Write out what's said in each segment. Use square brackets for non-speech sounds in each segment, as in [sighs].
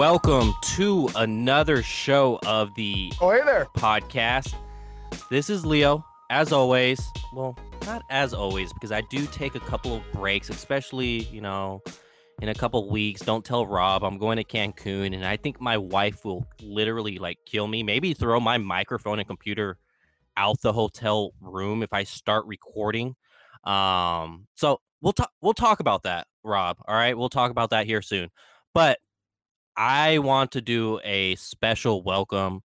welcome to another show of the Oh, hey there. podcast. This is Leo, as always. Well, not as always, because I do take a couple of breaks, especially, you know, in a couple weeks. Don't tell Rob I'm going to Cancun, and I think my wife will literally like kill me, maybe throw my microphone and computer out the hotel room if I start recording. Um, so we'll talk we'll talk about that, Rob. All right, we'll talk about that here soon. But I want to do a special welcome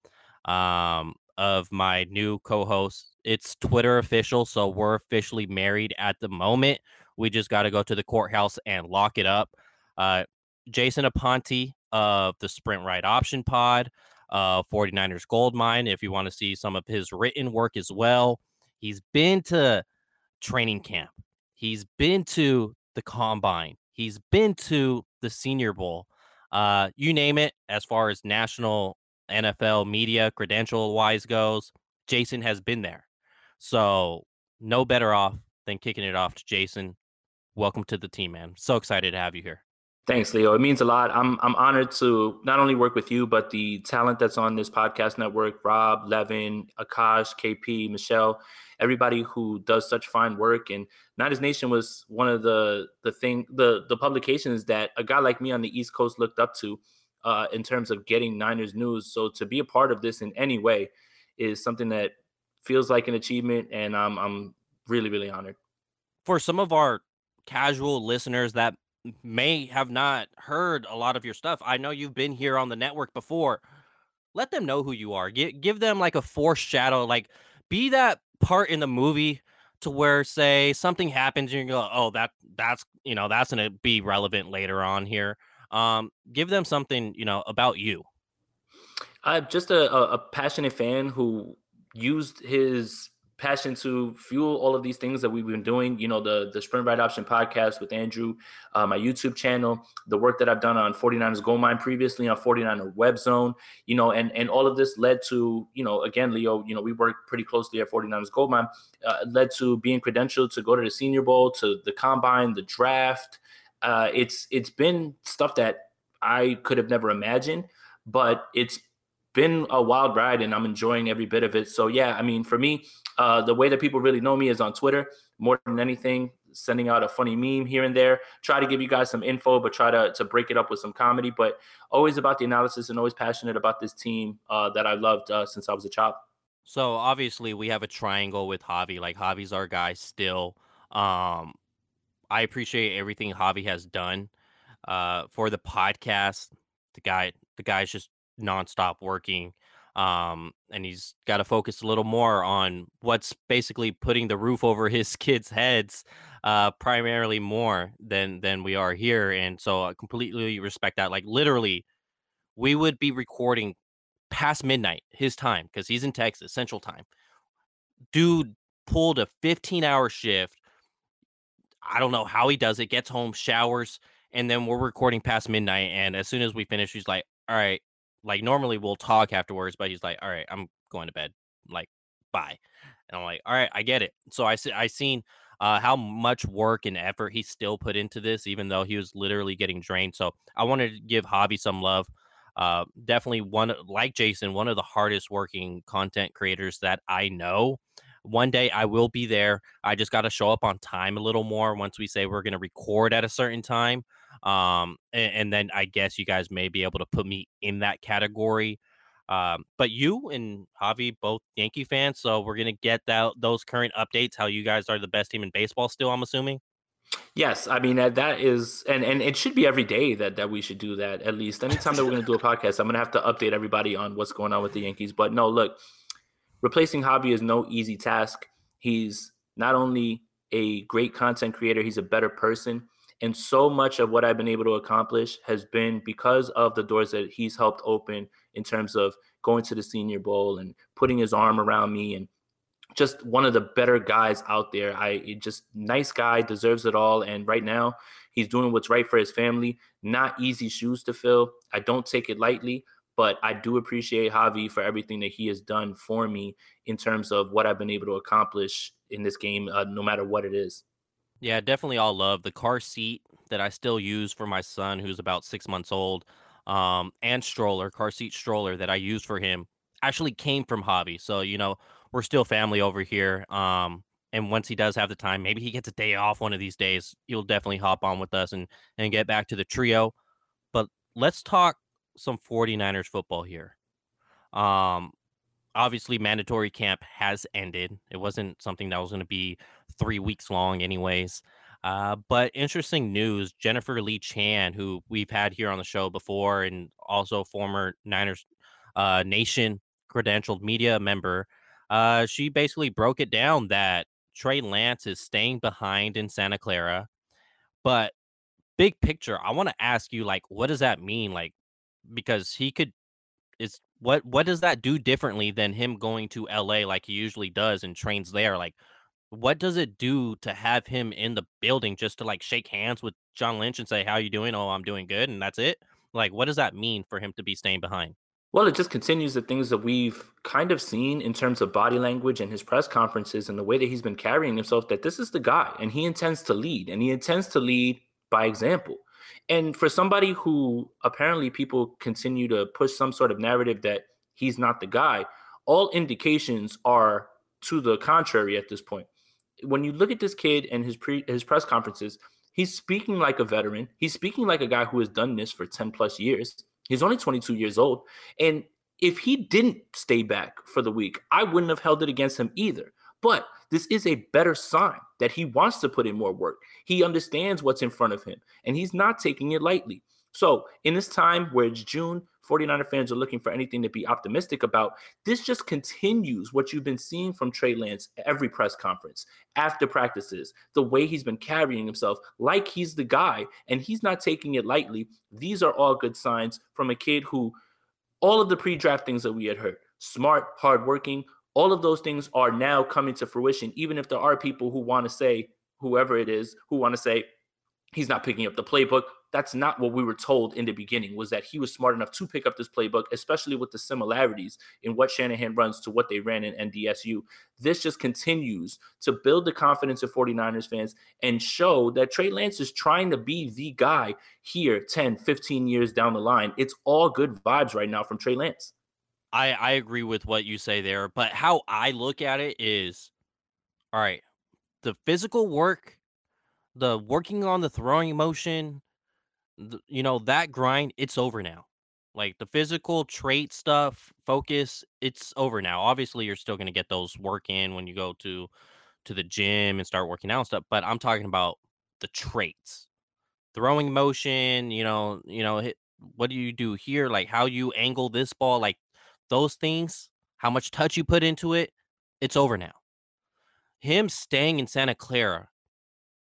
um, of my new co-host. It's Twitter official, so we're officially married at the moment. We just got to go to the courthouse and lock it up. Uh, Jason Aponte of the Sprint Right Option Pod, uh, 49ers Gold Mine. If you want to see some of his written work as well, he's been to training camp. He's been to the combine. He's been to the Senior Bowl. Uh, you name it, as far as national NFL media credential wise goes, Jason has been there. So no better off than kicking it off to Jason. Welcome to the team, man. So excited to have you here. Thanks, Leo. It means a lot. I'm I'm honored to not only work with you, but the talent that's on this podcast network, Rob, Levin, Akash, KP, Michelle, everybody who does such fine work. And Niners Nation was one of the the thing the the publications that a guy like me on the East Coast looked up to uh, in terms of getting Niners news. So to be a part of this in any way is something that feels like an achievement, and I'm I'm really really honored. For some of our casual listeners that may have not heard a lot of your stuff, I know you've been here on the network before. Let them know who you are. Give give them like a foreshadow, like be that part in the movie to where say something happens and you go, oh that that's you know that's gonna be relevant later on here. Um, give them something you know about you. I'm just a, a, a passionate fan who used his passion to fuel all of these things that we've been doing. You know, the the Sprint Right Option podcast with Andrew, uh, my YouTube channel, the work that I've done on 49ers Gold Mine previously on 49er Web Zone, you know, and and all of this led to, you know, again, Leo, you know, we work pretty closely at 49ers Gold Mine, uh, led to being credentialed to go to the Senior Bowl, to the Combine, the draft. Uh, it's it's been stuff that I could have never imagined, but it's been a wild ride and I'm enjoying every bit of it. So yeah, I mean, for me, uh, the way that people really know me is on Twitter more than anything, sending out a funny meme here and there. Try to give you guys some info, but try to to break it up with some comedy. But always about the analysis and always passionate about this team uh, that I loved uh, since I was a child. So obviously we have a triangle with Javi. Like Javi's our guy still. Um, I appreciate everything Javi has done uh, for the podcast. The guy, the guy's just nonstop working um, and he's got to focus a little more on what's basically putting the roof over his [laughs] kids' heads, uh, primarily more than than we are here. And so I completely respect that. Like literally, we would be recording past midnight his time because he's in Texas Central Time. Dude pulled a 15 hour shift. I don't know how he does it. Gets home, showers, and then we're recording past midnight. And as soon as we finish, he's like, "All right, like normally we'll talk afterwards, but he's like, "All right, I'm going to bed." like, bye. And I'm like, "All right, I get it." So I see I seen uh, how much work and effort he still put into this, even though he was literally getting drained. So I wanted to give Javi some love. Uh, definitely one like Jason, one of the hardest working content creators that I know. One day I will be there. I just got to show up on time a little more once we say we're going to record at a certain time. Um, and, and, then I guess you guys may be able to put me in that category. Um, but you and Javi both Yankee fans, so we're gonna get that those current updates. How you guys are the best team in baseball still? I'm assuming. Yes, I mean that is, and and it should be every day that that we should do that. At least anytime that we're gonna do a podcast, I'm gonna have to update everybody on what's going on with the Yankees. But no, look, replacing Javi is no easy task. He's not only a great content creator, he's a better person. And so much of what I've been able to accomplish has been because of the doors that he's helped open in terms of going to the Senior Bowl and putting his arm around me and just one of the better guys out there. I just nice guy, deserves it all. And right now, he's doing what's right for his family. Not easy shoes to fill. I don't take it lightly, but I do appreciate Javi for everything that he has done for me in terms of what I've been able to accomplish in this game, uh, no matter what it is. Yeah, definitely all love the car seat that I still use for my son who's about six months old. um, and stroller, car seat stroller that I use for him actually came from Javi. So, you know, we're still family over here. Um, and once he does have the time, maybe he gets a day off one of these days, he'll definitely hop on with us and and get back to the trio. But let's talk some 49ers football here. Um, obviously mandatory camp has ended. It wasn't something that was going to be three weeks long, anyways. Uh, but interesting news: Jennifer Lee Chan, who we've had here on the show before, and also former Niners uh, Nation credentialed media member, uh, she basically broke it down that Trey Lance is staying behind in Santa Clara. But big picture, I want to ask you, like, what does that mean? Like, because he could is what what does that do differently than him going to LA like he usually does and trains there? Like, what does it do to have him in the building just to like shake hands with John Lynch and say, How you doing? Oh, I'm doing good, and that's it? Like, what does that mean for him to be staying behind? Well, it just continues the things that we've kind of seen in terms of body language and his press conferences and the way that he's been carrying himself that this is the guy and he intends to lead and he intends to lead by example. And for somebody who apparently people continue to push some sort of narrative that he's not the guy, all indications are to the contrary at this point. When you look at this kid and his pre his press conferences, he's speaking like a veteran. He's speaking like a guy who has done this for 10 plus years He's only 22 years old. And if he didn't stay back for the week, I wouldn't have held it against him either. But this is a better sign that he wants to put in more work. He understands what's in front of him and he's not taking it lightly. So, in this time where it's June, 49er fans are looking for anything to be optimistic about. This just continues what you've been seeing from Trey Lance every press conference, after practices, the way he's been carrying himself like he's the guy, and he's not taking it lightly. These are all good signs from a kid who all of the pre-draft things that we had heard, smart, hardworking, all of those things are now coming to fruition, even if there are people who want to say, whoever it is, who want to say, he's not picking up the playbook that's not what we were told in the beginning was that he was smart enough to pick up this playbook especially with the similarities in what Shanahan runs to what they ran in NDSU this just continues to build the confidence of 49ers fans and show that Trey Lance is trying to be the guy here 10 15 years down the line. It's all good vibes right now from Trey Lance. I I agree with what you say there but how I look at it is all right the physical work the working on the throwing motion you know, that grind, it's over now. Like the physical trait stuff, focus, it's over now. Obviously, you're still going to get those work in when you go to to the gym and start working out and stuff, but I'm talking about the traits. Throwing motion, you know, you know, hit, what do you do here? Like how you angle this ball, like those things, how much touch you put into it, it's over now. Him staying in Santa Clara,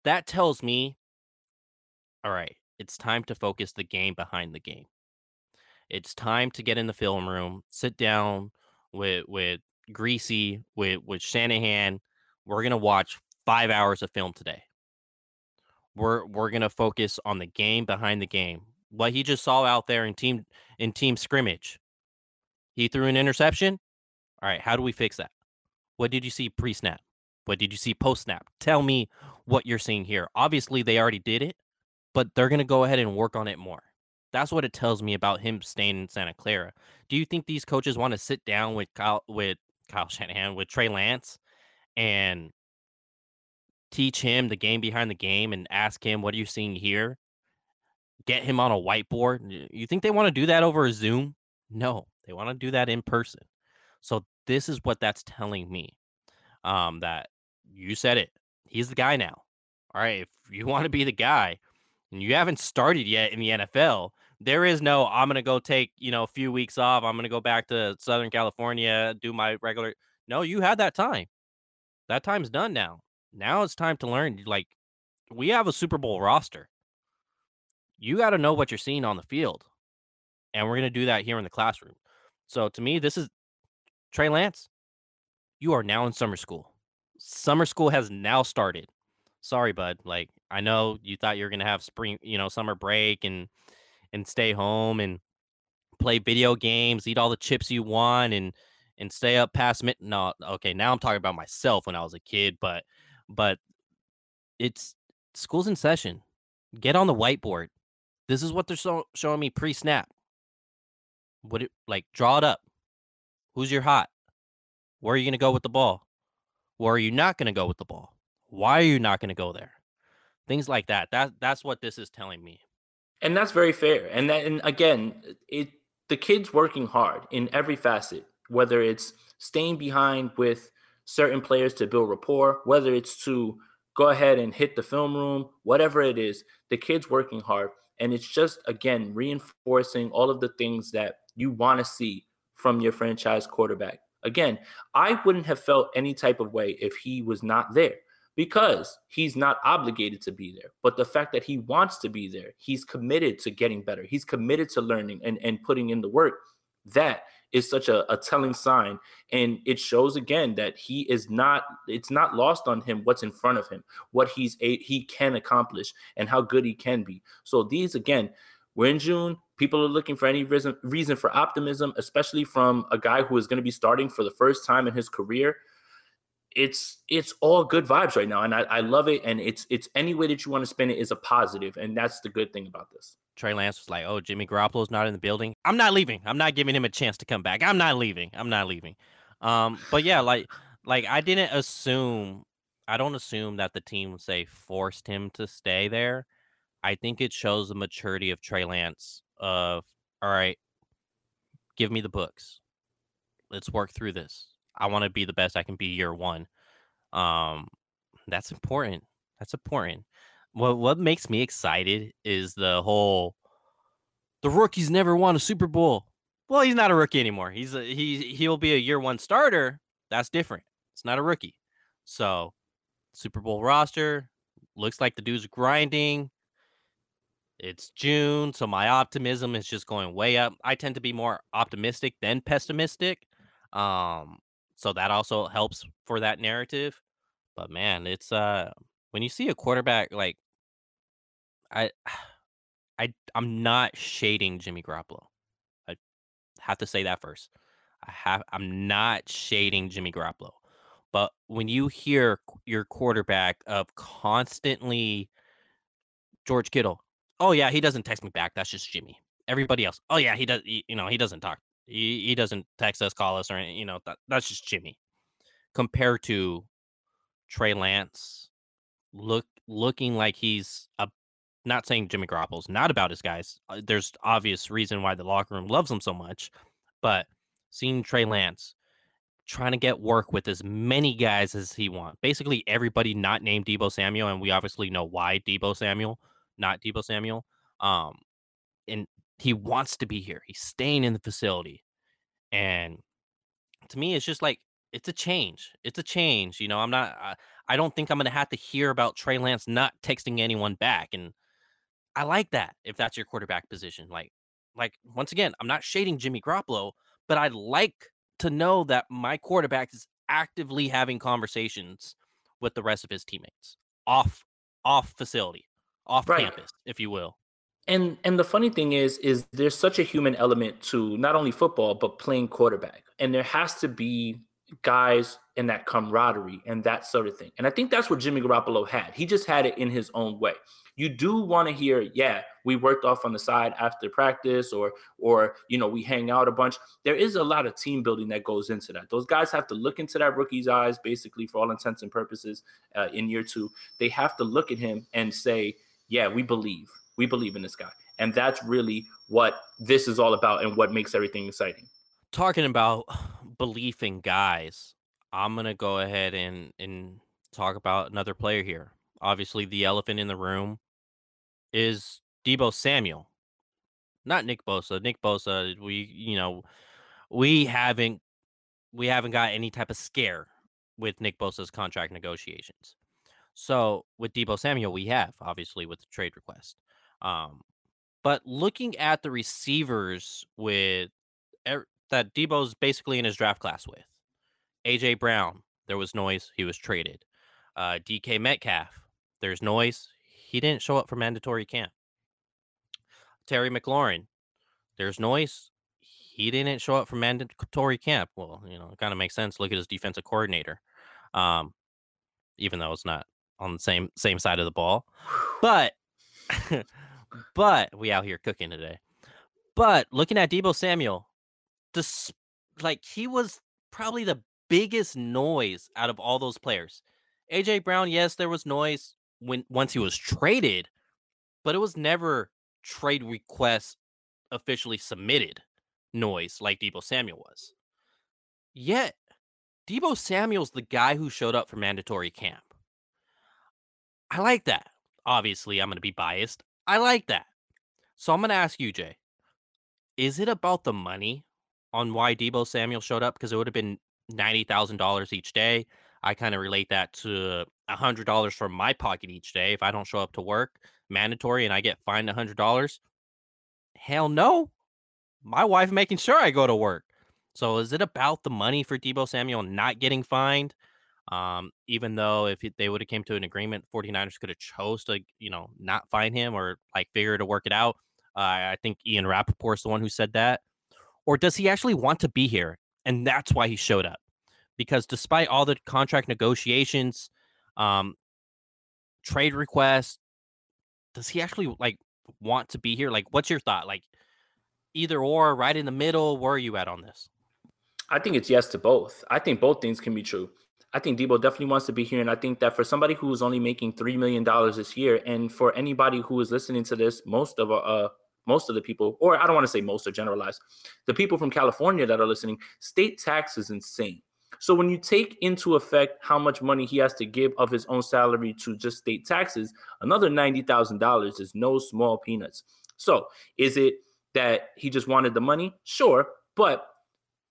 that tells me, all right, it's time to focus the game behind the game. It's time to get in the film room, sit down with with Griese, with with Shanahan. We're gonna watch five hours of film today. We're we're gonna focus on the game behind the game. What he just saw out there in team in team scrimmage. He threw an interception. All right, how do we fix that? What did you see pre-snap? What did you see post-snap? Tell me what you're seeing here. Obviously, they already did it but they're gonna go ahead and work on it more. That's what it tells me about him staying in Santa Clara. Do you think these coaches want to sit down with Kyle with Kyle [laughs] Shanahan with Trey Lance and teach him the game behind the game and ask him what are you seeing here? Get him on a whiteboard. You think they want to do that over a Zoom? No, they want to do that in person. So this is what that's telling me. Um, that you said it. He's the guy now. All right. If you [laughs] want to be the guy, and you haven't started yet in the NFL, there is no I'm to go take, you know, a few weeks off. I'm to go back to Southern California, do my regular No, you had that time. That time's done now. Now it's time to learn like we have a Super Bowl roster. You got to know what you're seeing on the field. And we're to do that here in the classroom. So to me, this is Trey Lance. You are now in summer school. Summer school has now started sorry, bud. Like I know you thought you were gonna have spring, you know, summer break and and stay home and play video games, eat all the chips you want, and and stay up past mid. No, okay, now I'm talking about myself when I was a kid, but but it's school's in session. Get on the whiteboard. This is what they're so, showing me pre-snap. What it like draw it up. Who's your hot? Where are you gonna go with the ball? Where are you not gonna go with the ball? Why are you not gonna go there? Things like that. That that's what this is telling me. And that's very fair. And that and again, it the kid's working hard in every facet, whether it's staying behind with certain players to build rapport, whether it's to go ahead and hit the film room, whatever it is, the kid's working hard. And it's just, again, reinforcing all of the things that you want to see from your franchise quarterback. Again, I wouldn't have felt any type of way if he was not there because he's not obligated to be there. But the fact that he wants to be there, he's committed to getting better, he's committed to learning and, and putting in the work. That is such a, a telling sign. And it shows again that he is not it's not lost on him what's in front of him what he's a, he can accomplish and how good he can be. So these again we're in june. People are looking for any reason reason for optimism especially from a guy who is going to be starting for the first time in his career it's it's all good vibes right now and I, I love it and it's it's any way that you want to spin it is a positive and that's the good thing about this Trey Lance was like, "Oh, Jimmy Garoppolo's not in the building. I'm not leaving. I'm not giving him a chance to come back. I'm not leaving. I'm not leaving." Um, but yeah, like like I didn't assume I don't assume that the team say forced him to stay there. I think it shows the maturity of Trey Lance of all right, give me the books. Let's work through this. I want to be the best I can be year one. Um, that's important. That's important. What what makes me excited is the whole the rookies never won a Super Bowl. Well, he's not a rookie anymore. He's a, he he'll be a year one starter. That's different. It's not a rookie. So, Super Bowl roster looks like the dude's grinding. It's June, so my optimism is just going way up. I tend to be more optimistic than pessimistic. Um, so that also helps for that narrative. But man, it's uh when you see a quarterback like I [sighs] I I'm not shading Jimmy Garoppolo. I have to say that first. I have I'm not shading Jimmy Garoppolo. But when you hear your quarterback of constantly George Kittle, oh yeah, he doesn't text me back. That's just Jimmy. Everybody else, oh yeah, he does. You know, he doesn't talk. He, he doesn't text us, call us, or you know that, that's just Jimmy. Compared to Trey Lance, look looking like he's a not saying Jimmy Garoppolo's not about his guys. Uh, there's obvious reason why the locker room loves him so much, but seeing Trey Lance trying to get work with as many guys as he wants, basically everybody not named Deebo Samuel, and we obviously know why Deebo Samuel, not Deebo Samuel. Um, and he wants to be here. He's staying in the facility, and to me, it's just like it's a change. It's a change. You know, I'm not. I, I don't think I'm gonna have to hear about Trey Lance not texting anyone back, and I like that if that's your quarterback position. Like, like once again, I'm not shading Jimmy Garoppolo, but I'd like to know that my quarterback is actively having conversations with the rest of his teammates off off facility, off right. campus, if you will. And and the funny thing is, is there's such a human element to not only football but playing quarterback, and there has to be guys and that camaraderie and that sort of thing. And I think that's what Jimmy Garoppolo had. He just had it in his own way. You do want to hear, yeah, we worked off on the side after practice or or you know, we hang out a bunch. There is a lot of team building that goes into that. Those guys have to look into that rookie's eyes basically for all intents and purposes uh, in year 2. They have to look at him and say, yeah, we believe. We believe in this guy. And that's really what this is all about and what makes everything exciting. Talking about belief in guys, I'm gonna go ahead and and talk about another player here. Obviously, the elephant in the room is Deebo Samuel, not Nick Bosa. Nick Bosa, we you know we haven't we haven't got any type of scare with Nick Bosa's contract negotiations. So with Deebo Samuel, we have obviously with the trade request. Um, but looking at the receivers with er, that Deebo's basically in his draft class with. AJ Brown, there was noise, he was traded. Uh, DK Metcalf, there's noise, he didn't show up for mandatory camp. Terry McLaurin, there's noise, he didn't show up for mandatory camp. Well, you know, it kind of makes sense. Look at his defensive coordinator. Um, even though it's not on the same same side of the ball. But [laughs] but we out here cooking today. But looking at Deebo Samuel, this like he was probably the biggest noise out of all those players. AJ Brown, yes, there was noise when once he was traded, but it was never trade request officially submitted noise like Deebo Samuel was. Yet, Deebo Samuel's the guy who showed up for mandatory camp. I like that. Obviously, I'm going to be biased. I like that. So I'm going to ask you, Jay, is it about the money on why Deebo Samuel showed up? Because it would have been $90,000 each day. I kind of relate that to $100 from my pocket each day. If I don't show up to work, mandatory, and I get fined $100, hell no. My wife making sure I go to work. So is it about the money for Deebo Samuel not getting fined? Um, even though if they would have came to an agreement, 49ers could have chose to, you know, not find him or like figure to work it out. Uh, I think Ian Rapoport's the one who said that. Or does he actually want to be here? And that's why he showed up. Because despite all the contract negotiations, um, trade requests, does he actually like want to be here? Like, what's your thought? Like, either or, right in the middle. Where are you at on this? I think it's yes to both. I think both things can be true. I think Deebo definitely wants to be here. And I think that for somebody who is only making $3 million this year, and for anybody who is listening to this, most of uh most of the people, or I don't want to say most or generalize, the people from California that are listening, state tax is insane. So when you take into effect how much money he has to give of his own salary to just state taxes, another $90,000 is no small peanuts. So is it that he just wanted the money? Sure. But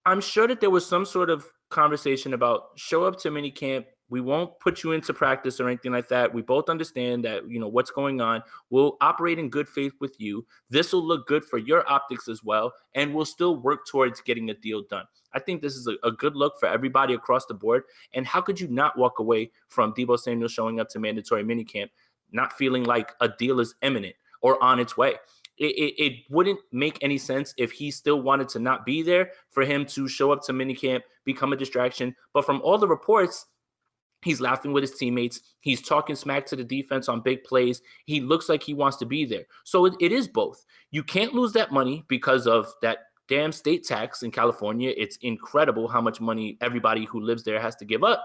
I'm sure that there was some sort of conversation about show up to mini camp. We won't put you into practice or anything like that. We both understand that you know what's going on. We'll operate in good faith with you. This will look good for your optics as well, and we'll still work towards getting a deal done. I think this is a, a good look for everybody across the board. And how could you not walk away from Deebo Samuel showing up to mandatory minicamp, not feeling like a deal is imminent or on its way? It, it, it, wouldn't make any sense if he still wanted to not be there for him to show up to minicamp, become a distraction. But from all the reports, he's laughing with his teammates. He's talking smack to the defense on big plays. He looks like he wants to be there. So it, it is both. You can't lose that money because of that damn state tax in California. It's incredible how much money everybody who lives there has to give up.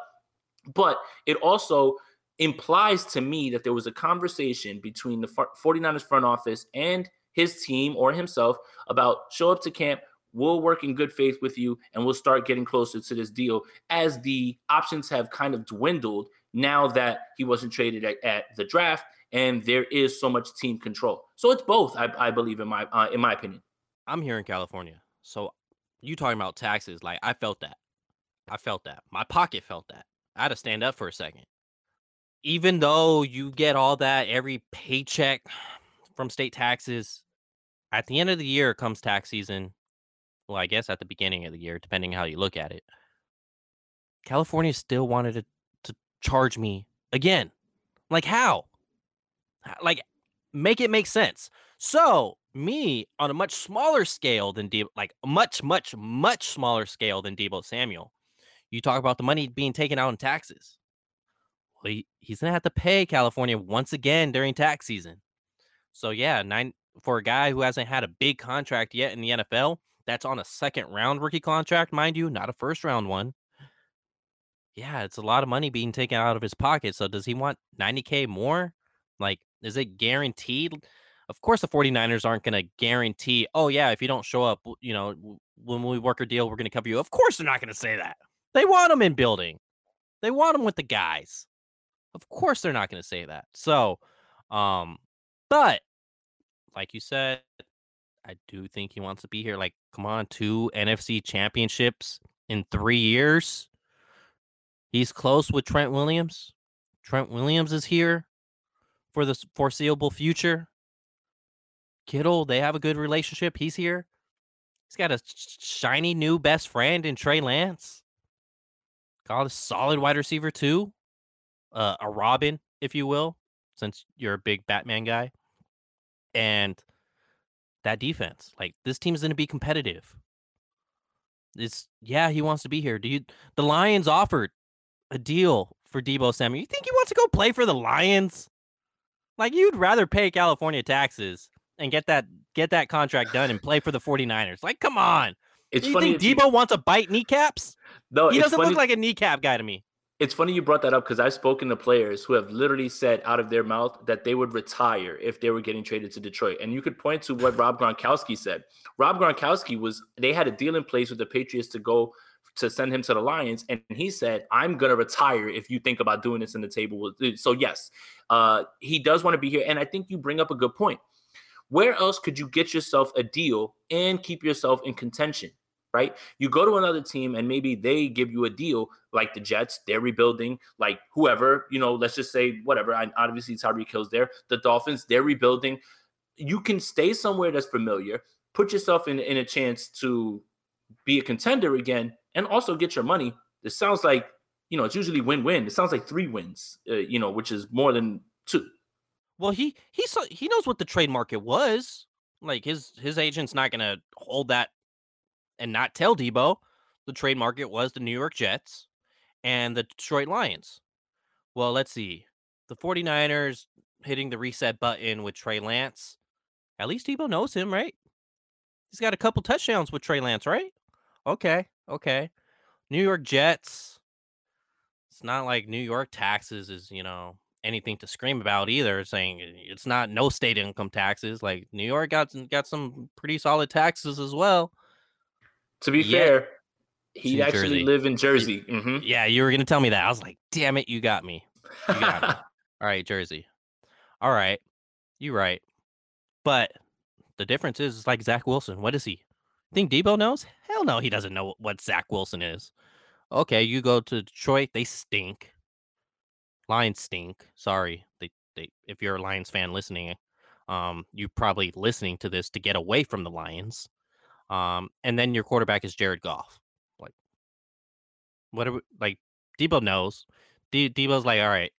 But it also implies to me that there was a conversation between the 49ers front office and his team or himself about show up to camp. We'll work in good faith with you and we'll start getting closer to this deal as the options have kind of dwindled now that he wasn't traded at, at the draft and there is so much team control. So it's both, I, I believe, in my uh, in my opinion. I'm here in California, so you talking about taxes? Like I felt that, I felt that. My pocket felt that. I had to stand up for a second. Even though you get all that every paycheck from state taxes, at the end of the year comes tax season. Well, I guess at the beginning of the year, depending how you look at it. California still wanted to, to charge me again. Like how? Like make it make sense. So me on a much smaller scale than Deebo, like much, much, much smaller scale than Deebo Samuel. You talk about the money being taken out in taxes. Well, he, he's gonna have to pay California once again during tax season. So yeah, nine for a guy who hasn't had a big contract yet in the NFL, that's on a second round rookie contract, mind you, not a first round one. Yeah, it's a lot of money being taken out of his pocket. So does he want 90K more? Like, is it guaranteed? Of course, the 49ers aren't going to guarantee, oh, yeah, if you don't show up, you know, when we work a deal, we're going to cover you. Of course, they're not going to say that. They want him in building, they want him with the guys. Of course, they're not going to say that. So, um, but like you said, I do think he wants to be here. Like, come on, two NFC championships in three years. He's close with Trent Williams. Trent Williams is here for the foreseeable future. Kittle, they have a good relationship. He's here. He's got a shiny new best friend in Trey Lance. Got a solid wide receiver too. Uh, a Robin, if you will, since you're a big Batman guy and that defense. Like this team's going to be competitive. It's yeah, he wants to be here. Do you? The Lions offered a deal for Deebo Samuel. You think he wants to go play for the Lions? Like you'd rather pay California taxes and get that get that contract done and play for the 49ers. Like come on. It's you funny. think that you- Deebo wants to bite kneecaps? no, he doesn't funny, look like a kneecap guy to me. It's funny you brought that up because I've spoken to players who have literally said out of their mouth that they would retire if they were getting traded to Detroit. And you could point to what Rob Gronkowski said. Rob Gronkowski was they had a deal in place with the Patriots to go to send him to the Lions, and he said, "I'm gonna retire if you think about doing this in the table." So yes, uh, he does want to be here, and I think you bring up a good point. Where else could you get yourself a deal and keep yourself in contention? Right? You go to another team and maybe they give you a deal like the Jets, they're rebuilding, like whoever, you know, let's just say whatever. I, obviously, Tyreek Hill's there. The Dolphins, they're rebuilding. You can stay somewhere that's familiar, put yourself in, in a chance to be a contender again, and also get your money. This sounds like, you know, it's usually win win. It sounds like three wins, uh, you know, which is more than two. Well, he he saw he knows what the trade market was. Like his his agent's not gonna hold that and not tell Deebo the trade market was the New York Jets and the Detroit Lions. Well, let's see. The 49ers hitting the reset button with Trey Lance. At least Deebo knows him, right? He's got a couple touchdowns with Trey Lance, right? Okay, okay. New York Jets. It's not like New York taxes is, you know, anything to scream about either. Saying it's not no state income taxes. Like New York got got some pretty solid taxes as well. To be Yeah. fair, he actually Jersey. live in Jersey. hmm Yeah, you were gonna tell me that. I was like, damn it, you got me. You got me. [laughs] All right, Jersey. All right, you right. But the difference is, it's like Zach Wilson. What is he? Think Deebo knows? Hell no, he doesn't know what Zach Wilson is. Okay, you go to Detroit, they stink. Lions stink. Sorry, they they. If you're a Lions fan listening, um, you probably listening to this to get away from the Lions. Um, and then your quarterback is Jared Goff. Like, what are we, like? Deebo knows. D- Deebo's like, all right,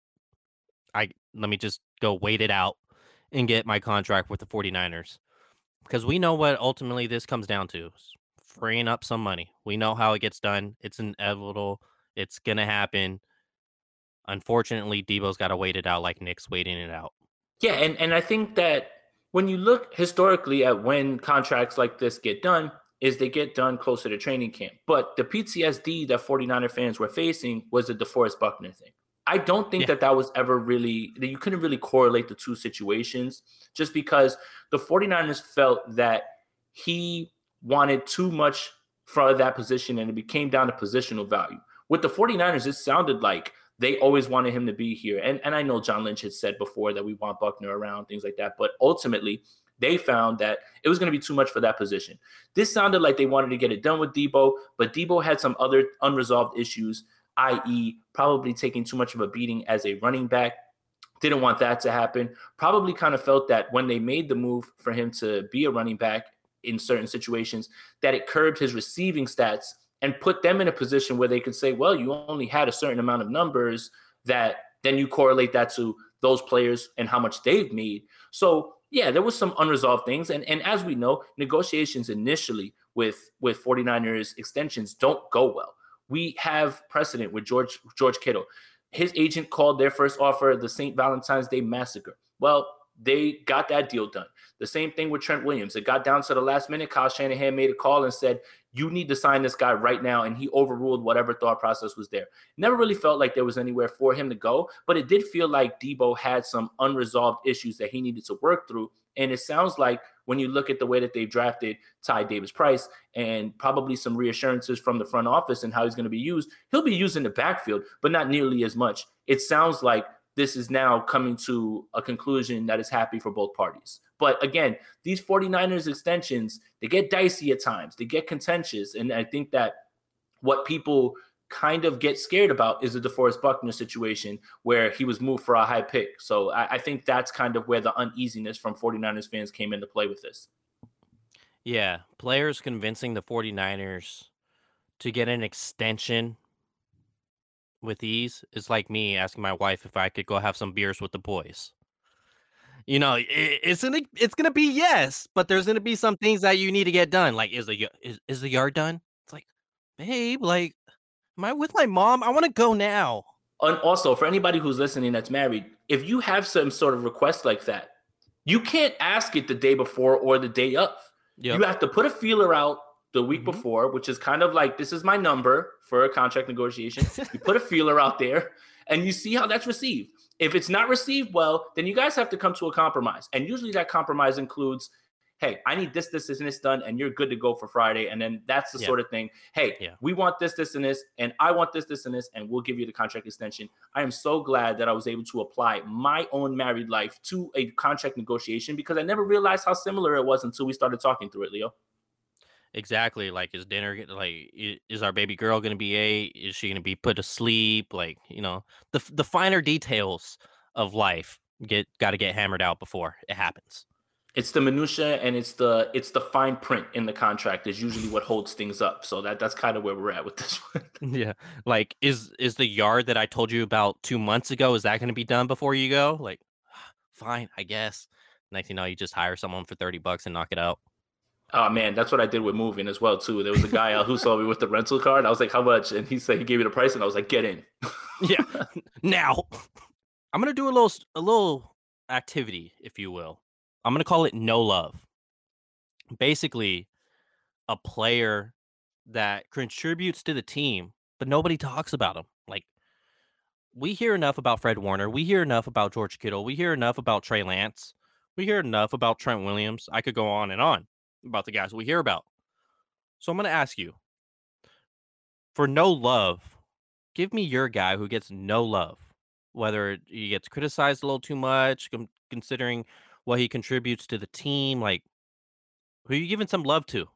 I let me just go wait it out and get my contract with the 49ers. Because we know what ultimately this comes down to. Freeing up some money. We know how it gets done. It's inevitable. It's gonna happen. Unfortunately, Deebo's got to wait it out like Nick's waiting it out. Yeah, and, and I think that when you look historically at when contracts like this get done, is they get done closer to training camp. But the PTSD that 49er fans were facing was the DeForest Buckner thing. I don't think Yeah. that that was ever really, that you couldn't really correlate the two situations just because the 49ers felt that he wanted too much for that position and it became down to positional value. With the 49ers, it sounded like they always wanted him to be here. And, and I know John Lynch had said before that we want Buckner around, things like that. But ultimately, they found that it was going to be too much for that position. This sounded like they wanted to get it done with Deebo, but Deebo had some other unresolved issues, i.e., probably taking too much of a beating as a running back. Didn't want that to happen. Probably kind of felt that when they made the move for him to be a running back in certain situations, that it curbed his receiving stats and put them in a position where they could say, well, you only had a certain amount of numbers that then you correlate that to those players and how much they've made. So yeah, there was some unresolved things. And, and as we know, negotiations initially with, with 49ers extensions don't go well. We have precedent with George George Kittle. His agent called their first offer the St. Valentine's Day Massacre. Well, they got that deal done. The same thing with Trent Williams. It got down to the last minute. Kyle Shanahan made a call and said, You need to sign this guy right now. And he overruled whatever thought process was there. Never really felt like there was anywhere for him to go, but it did feel like Deebo had some unresolved issues that he needed to work through. And it sounds like when you look at the way that they've drafted Ty Davis Price and probably some reassurances from the front office and how he's going to be used, he'll be used in the backfield, but not nearly as much. It sounds like this is now coming to a conclusion that is happy for both parties. But again, these 49ers extensions, they get dicey at times, they get contentious. And I think that what people kind of get scared about is the DeForest Buckner situation where he was moved for a high pick. So I, I think that's kind of where the uneasiness from 49ers fans came into play with this. Yeah, players convincing the 49ers to get an extension with ease is like me asking my wife if I could go have some beers with the boys. You know, it's gonna it's gonna be yes, but there's gonna be some things that you need to get done. Like, is the is, is the yard done? It's like, babe, like, am I with my mom? I want to go now. And also, for anybody who's listening that's married, if you have some sort of request like that, you can't ask it the day before or the day of. Yep. You have to put a feeler out the week mm-hmm. before, which is kind of like this is my number for a contract negotiation. you put a [laughs] feeler out there and you see how that's received. If it's not received well, then you guys have to come to a compromise. And usually that compromise includes hey, I need this, this, this, and this done, and you're good to go for Friday. And then that's the yeah. sort of thing. Hey, yeah. we want this, this, and this, and I want this, this, and this, and we'll give you the contract extension. I am so glad that I was able to apply my own married life to a contract negotiation because I never realized how similar it was until we started talking through it, Leo. Exactly. Like, is dinner like is our baby girl going to be a? Is she going to be put to sleep? Like, you know, the the finer details of life get got to get hammered out before it happens. It's the minutia and it's the it's the fine print in the contract is usually what holds things up. So that that's kind of where we're at with this one. [laughs] yeah. Like is is the yard that I told you about 2 months ago is that going to be done before you go? Like [sighs] fine, I guess. Next thing you know, you just hire someone for 30 bucks and knock it out. Oh man, that's what I did with moving as well too. There was a guy out who saw me with the rental car, and I was like, "How much?" And he said he gave me the price, and I was like, "Get in." [laughs] yeah. Now, I'm gonna do a little a little activity, if you will. I'm gonna call it no love. Basically, a player that contributes to the team, but nobody talks about him. Like we hear enough about Fred Warner, we hear enough about George Kittle, we hear enough about Trey Lance, we hear enough about Trent Williams. I could go on and on about the guys we hear about. So I'm gonna ask you for no love, give me your guy who gets no love, whether he gets criticized a little too much, considering what he contributes to the team. Like, who are you giving some love to?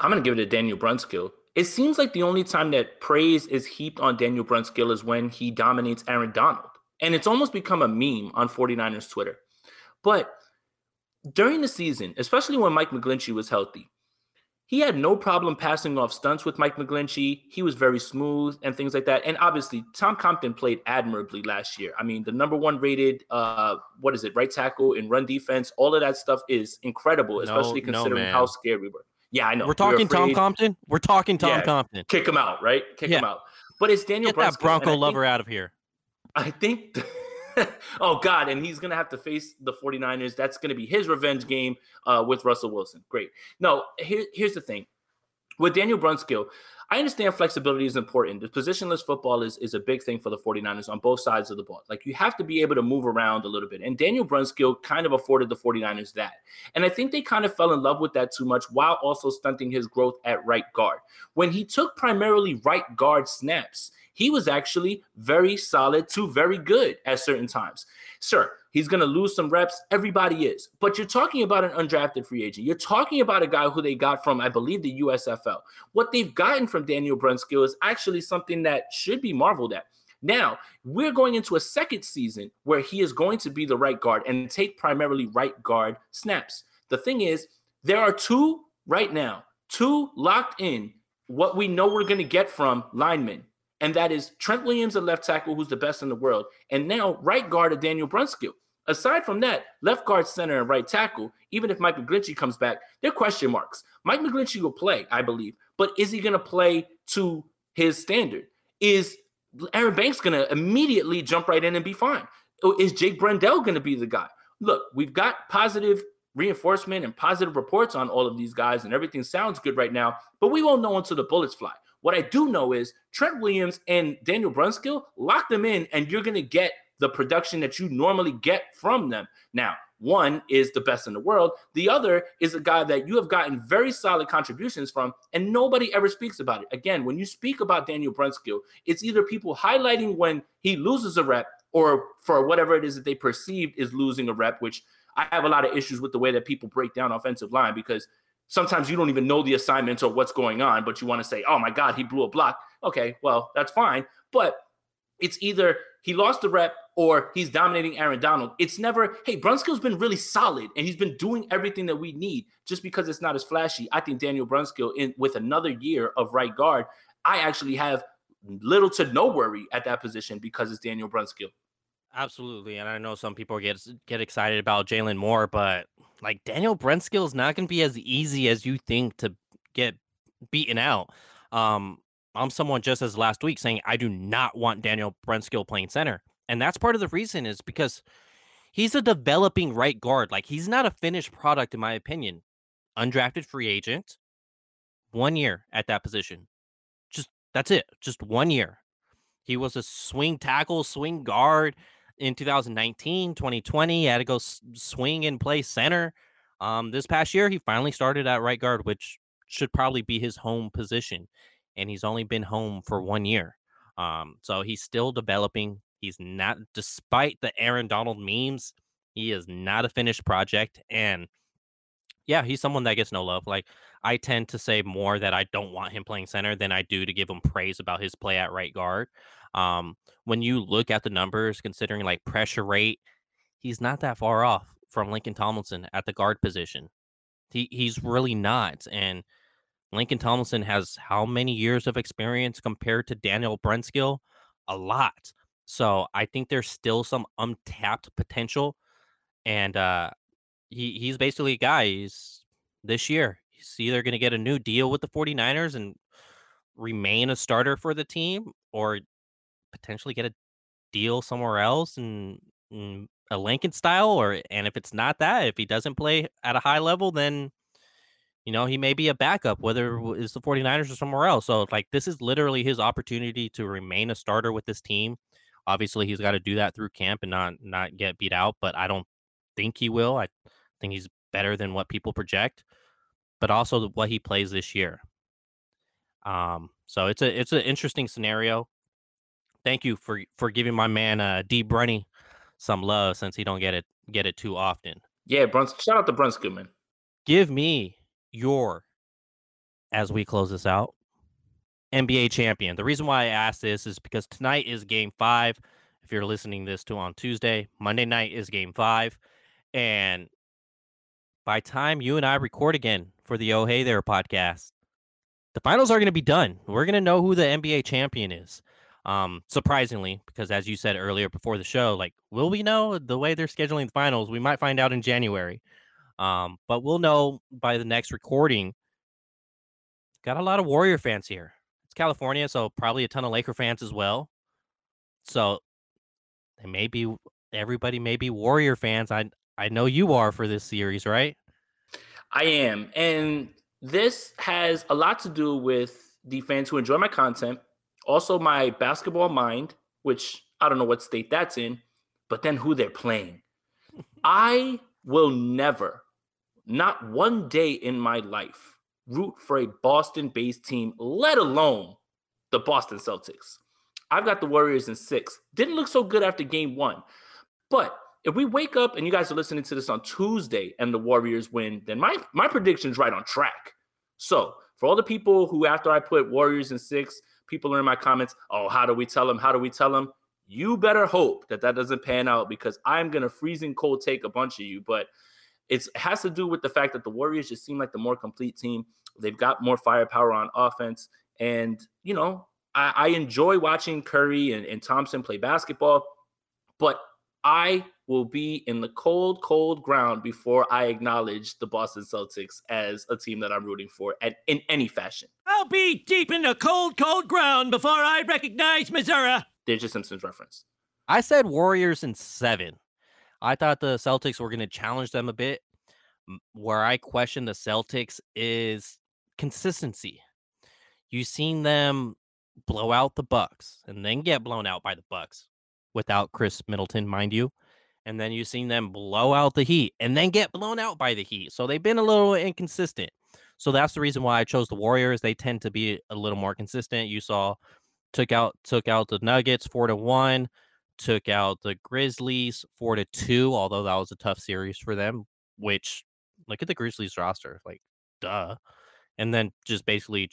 I'm going to give it to Daniel Brunskill. It seems like the only time that praise is heaped on Daniel Brunskill is when he dominates Aaron Donald. And it's almost become a meme on 49ers Twitter. But during the season, especially when Mike McGlinchey was healthy, he had no problem passing off stunts with Mike McGlinchey. He was very smooth and things like that. And obviously, Tom Compton played admirably last year. I mean, the number one rated, uh, what is it, right tackle in run defense. All of that stuff is incredible, especially no, considering no, how scared we were. Yeah, I know. We're talking we Tom Compton. We're talking Tom yeah, Compton. Kick him out, right? Kick yeah. him out. But it's Daniel. Get that Bronco lover think, out of here. I think. [laughs] oh God, and he's gonna have to face the 49ers. That's gonna be his revenge game uh, with Russell Wilson. Great. No, here, here's the thing. With Daniel Brunskill, I understand flexibility is important. The positionless football is, is a big thing for the 49ers on both sides of the ball. Like you have to be able to move around a little bit. And Daniel Brunskill kind of afforded the 49ers that. And I think they kind of fell in love with that too much while also stunting his growth at right guard. When he took primarily right guard snaps, he was actually very solid to very good at certain times. Sir, he's going to lose some reps. Everybody is. But you're talking about an undrafted free agent. You're talking about a guy who they got from, I believe, the USFL. What they've gotten from Daniel Brunskill is actually something that should be marveled at. Now, we're going into a second season where he is going to be the right guard and take primarily right guard snaps. The thing is, there are two right now, two locked in what we know we're going to get from linemen and that is Trent Williams, a left tackle who's the best in the world, and now right guard of Daniel Brunskill. Aside from that, left guard, center, and right tackle, even if Mike McGlinchey comes back, they're question marks. Mike McGlinchey will play, I believe, but is he going to play to his standard? Is Aaron Banks going to immediately jump right in and be fine? Is Jake Brendel going to be the guy? Look, we've got positive reinforcement and positive reports on all of these guys, and everything sounds good right now, but we won't know until the bullets fly. What I do know is Trent Williams and Daniel Brunskill lock them in, and you're going to get the production that you normally get from them. Now, one is the best in the world. The other is a guy that you have gotten very solid contributions from, and nobody ever speaks about it. Again, when you speak about Daniel Brunskill, it's either people highlighting when he loses a rep or for whatever it is that they perceive is losing a rep, which I have a lot of issues with the way that people break down offensive line because sometimes you don't even know the assignments or what's going on, but you want to say, oh my God, he blew a block. Okay, well, that's fine. But it's either he lost the rep or he's dominating Aaron Donald. It's never, hey, Brunskill's been really solid and he's been doing everything that we need just because it's not as flashy. I think Daniel Brunskill, in with another year of right guard, I actually have little to no worry at that position because it's Daniel Brunskill. Absolutely, and I know some people get get excited about Jalen Moore, but like Daniel Brunskill is not going to be as easy as you think to get beaten out. Um, I'm someone just as last week saying I do not want Daniel Brunskill playing center, and that's part of the reason is because he's a developing right guard. Like he's not a finished product in my opinion. Undrafted free agent, one year at that position. Just that's it. Just one year. He was a swing tackle, swing guard in 2019, 2020. He had to go swing and play center. Um, this past year, he finally started at right guard, which should probably be his home position. And he's only been home for one year. Um, so he's still developing. He's not, despite the Aaron Donald memes, he is not a finished project. And yeah, he's someone that gets no love. Like I tend to say more that I don't want him playing center than I do to give him praise about his play at right guard. Um, when you look at the numbers, considering like pressure rate, he's not that far off from Laken Tomlinson at the guard position. He he's really not. And Laken Tomlinson has how many years of experience compared to Daniel Brunskill? A lot. So I think there's still some untapped potential. And uh he he's basically a guy. He's this year. He's either going to get a new deal with the 49ers and remain a starter for the team or potentially get a deal somewhere else and, and a Laken style or and if it's not that, if he doesn't play at a high level then you know, he may be a backup whether it's the 49ers or somewhere else. So like this is literally his opportunity to remain a starter with this team. Obviously, he's got to do that through camp and not not get beat out, but I don't think he will. I think he's better than what people project, but also what he plays this year. Um, so it's a it's an interesting scenario. Thank you for for giving my man uh D Brunny some love since he don't get it get it too often. Yeah, Bruns. Shout out to Brunskill, man. Give me your as we close this out NBA champion. The reason why I asked this is because tonight is game five. If you're listening this to on Tuesday, Monday night is game five. And by time you and I record again for the Oh Hey There podcast, the finals are going to be done. We're going to know who the NBA champion is. Um, surprisingly, because as you said earlier before the show, like, will we know the way they're scheduling the finals? We might find out in January. Um, but we'll know by the next recording. Got a lot of Warrior fans here. It's California, so probably a ton of Laker fans as well. So they may be everybody may be Warrior fans. I I know you are for this series, right? I am. And this has a lot to do with the fans who enjoy my content, also my basketball mind, which I don't know what state that's in, but then who they're playing. [laughs] I will never, not one day in my life, root for a Boston based team, let alone the Boston Celtics. I've got the Warriors in six. Didn't look so good after game one. But if we wake up and you guys are listening to this on Tuesday and the Warriors win, then my my prediction's right on track. So for all the people who after I put Warriors in six, people are in my comments, oh, how do we tell them? How do we tell them? You better hope that that doesn't pan out because I'm gonna freezing cold take a bunch of you. But it has to do with the fact that the Warriors just seem like the more complete team. They've got more firepower on offense, and you know I, I enjoy watching Curry and, and Thompson play basketball, but I will be in the cold, cold ground before I acknowledge the Boston Celtics as a team that I'm rooting for at, in any fashion. I'll be deep in the cold, cold ground before I recognize Missouri. There's a Simpsons reference. I said Warriors in seven. I thought the Celtics were going to challenge them a bit. Where I question the Celtics is consistency. You've seen them blow out the Bucks and then get blown out by the Bucks without Khris Middleton, mind you. And then you've seen them blow out the Heat and then get blown out by the Heat. So they've been a little inconsistent. So that's the reason why I chose the Warriors. They tend to be a little more consistent. You saw took out took out the Nuggets four to one, took out the Grizzlies four to two, although that was a tough series for them. Which look at the Grizzlies roster, like duh. And then just basically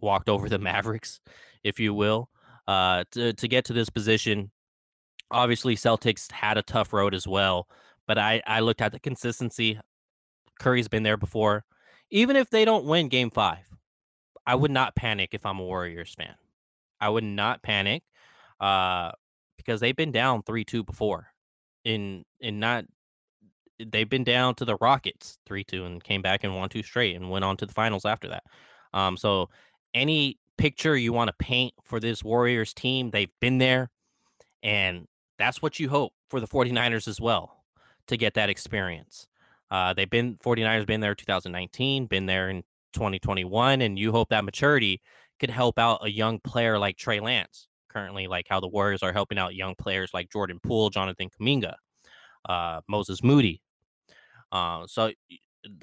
walked over the [laughs] Mavericks, if you will, uh, to to get to this position. Obviously, Celtics had a tough road as well, but I I looked at the consistency. Curry's been there before. Even if they don't win Game Five, I would not panic if I'm a Warriors fan. I would not panic, uh, because they've been down three two before, in in not they've been down to the Rockets three two and came back and won two straight and went on to the finals after that. Um, so any picture you want to paint for this Warriors team, they've been there. And that's what you hope for the 49ers as well to get that experience. Uh, they've been 49ers been there 2019, been there in 2021, and you hope that maturity could help out a young player like Trey Lance. Currently, like how the Warriors are helping out young players like Jordan Poole, Jonathan Kuminga, uh, Moses Moody. Uh, so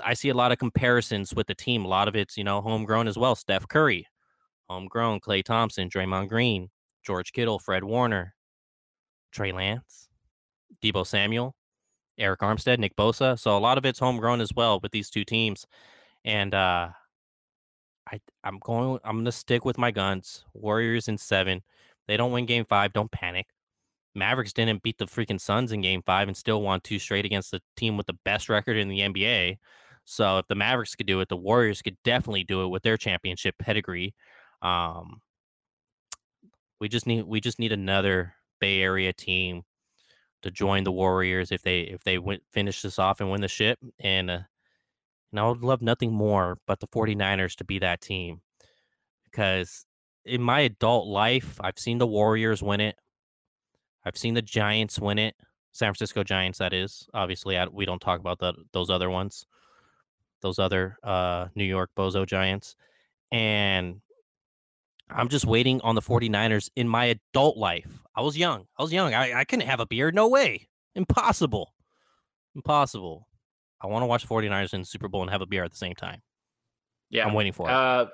I see a lot of comparisons with the team. A lot of it's you know homegrown as well. Steph Curry, homegrown. Klay Thompson, Draymond Green, George Kittle, Fred Warner, Trey Lance, Deebo Samuel, Arik Armstead, Nick Bosa. So a lot of it's homegrown as well with these two teams. And uh I I'm going I'm gonna stick with my guns. Warriors in seven. They don't win game five, don't panic. Mavericks didn't beat the freaking Suns in game five and still won two straight against the team with the best record in the NBA. So if the Mavericks could do it, the Warriors could definitely do it with their championship pedigree. Um we just need we just need another Bay Area team to join the Warriors if they if they finish this off and win the ship. And uh, and I would love nothing more but the 49ers to be that team because in my adult life, I've seen the Warriors win it. I've seen the Giants win it. San Francisco Giants, that is. Obviously, I, we don't talk about the, those other ones, those other uh, New York Bozo Giants. And I'm just waiting on the 49ers in my adult life. I was young. I was young. I, I couldn't have a beard. No way. Impossible. Impossible. I want to watch 49ers in the Super Bowl and have a beer at the same time. Yeah. I'm waiting for it. Uh,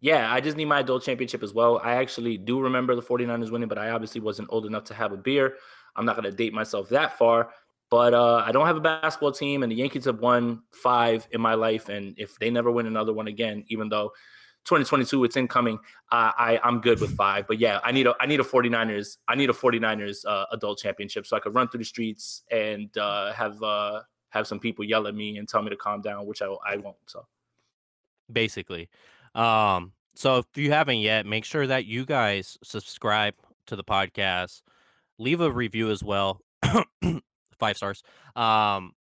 yeah, I just need my adult championship as well. I actually do remember the 49ers winning, but I obviously wasn't old enough to have a beer. I'm not going to date myself that far. But uh, I don't have a basketball team, and the Yankees have won five in my life. And if they never win another one again, even though 2022 it's incoming. Uh, i i'm good with five but yeah i need a i need a 49ers i need a 49ers uh, adult championship so i could run through the streets and uh, have uh have some people yell at me and tell me to calm down which i, I won't so. Basically. Um so if you haven't yet make sure that you guys subscribe to the podcast. Leave a review as well [coughs] five stars. Um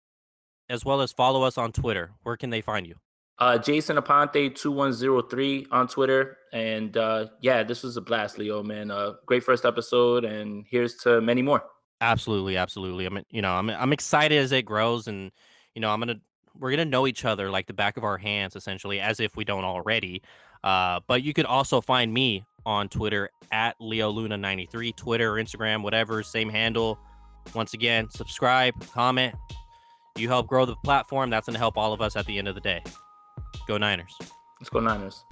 as well as follow us on twitter. Where can they find you uh, Jason Aponte two one zero three on Twitter, and uh, yeah, this was a blast, Leo. Man, uh, great first episode, and here's to many more. Absolutely, absolutely. I'm, you know, I'm, I'm excited as it grows, and you know, I'm gonna, we're gonna know each other like the back of our hands, essentially, as if we don't already. Uh, but you could also find me on Twitter at Leo Luna ninety three, Twitter or Instagram, whatever, same handle. Once again, subscribe, comment. You help grow the platform. That's gonna help all of us at the end of the day. Go Niners. Let's go Niners.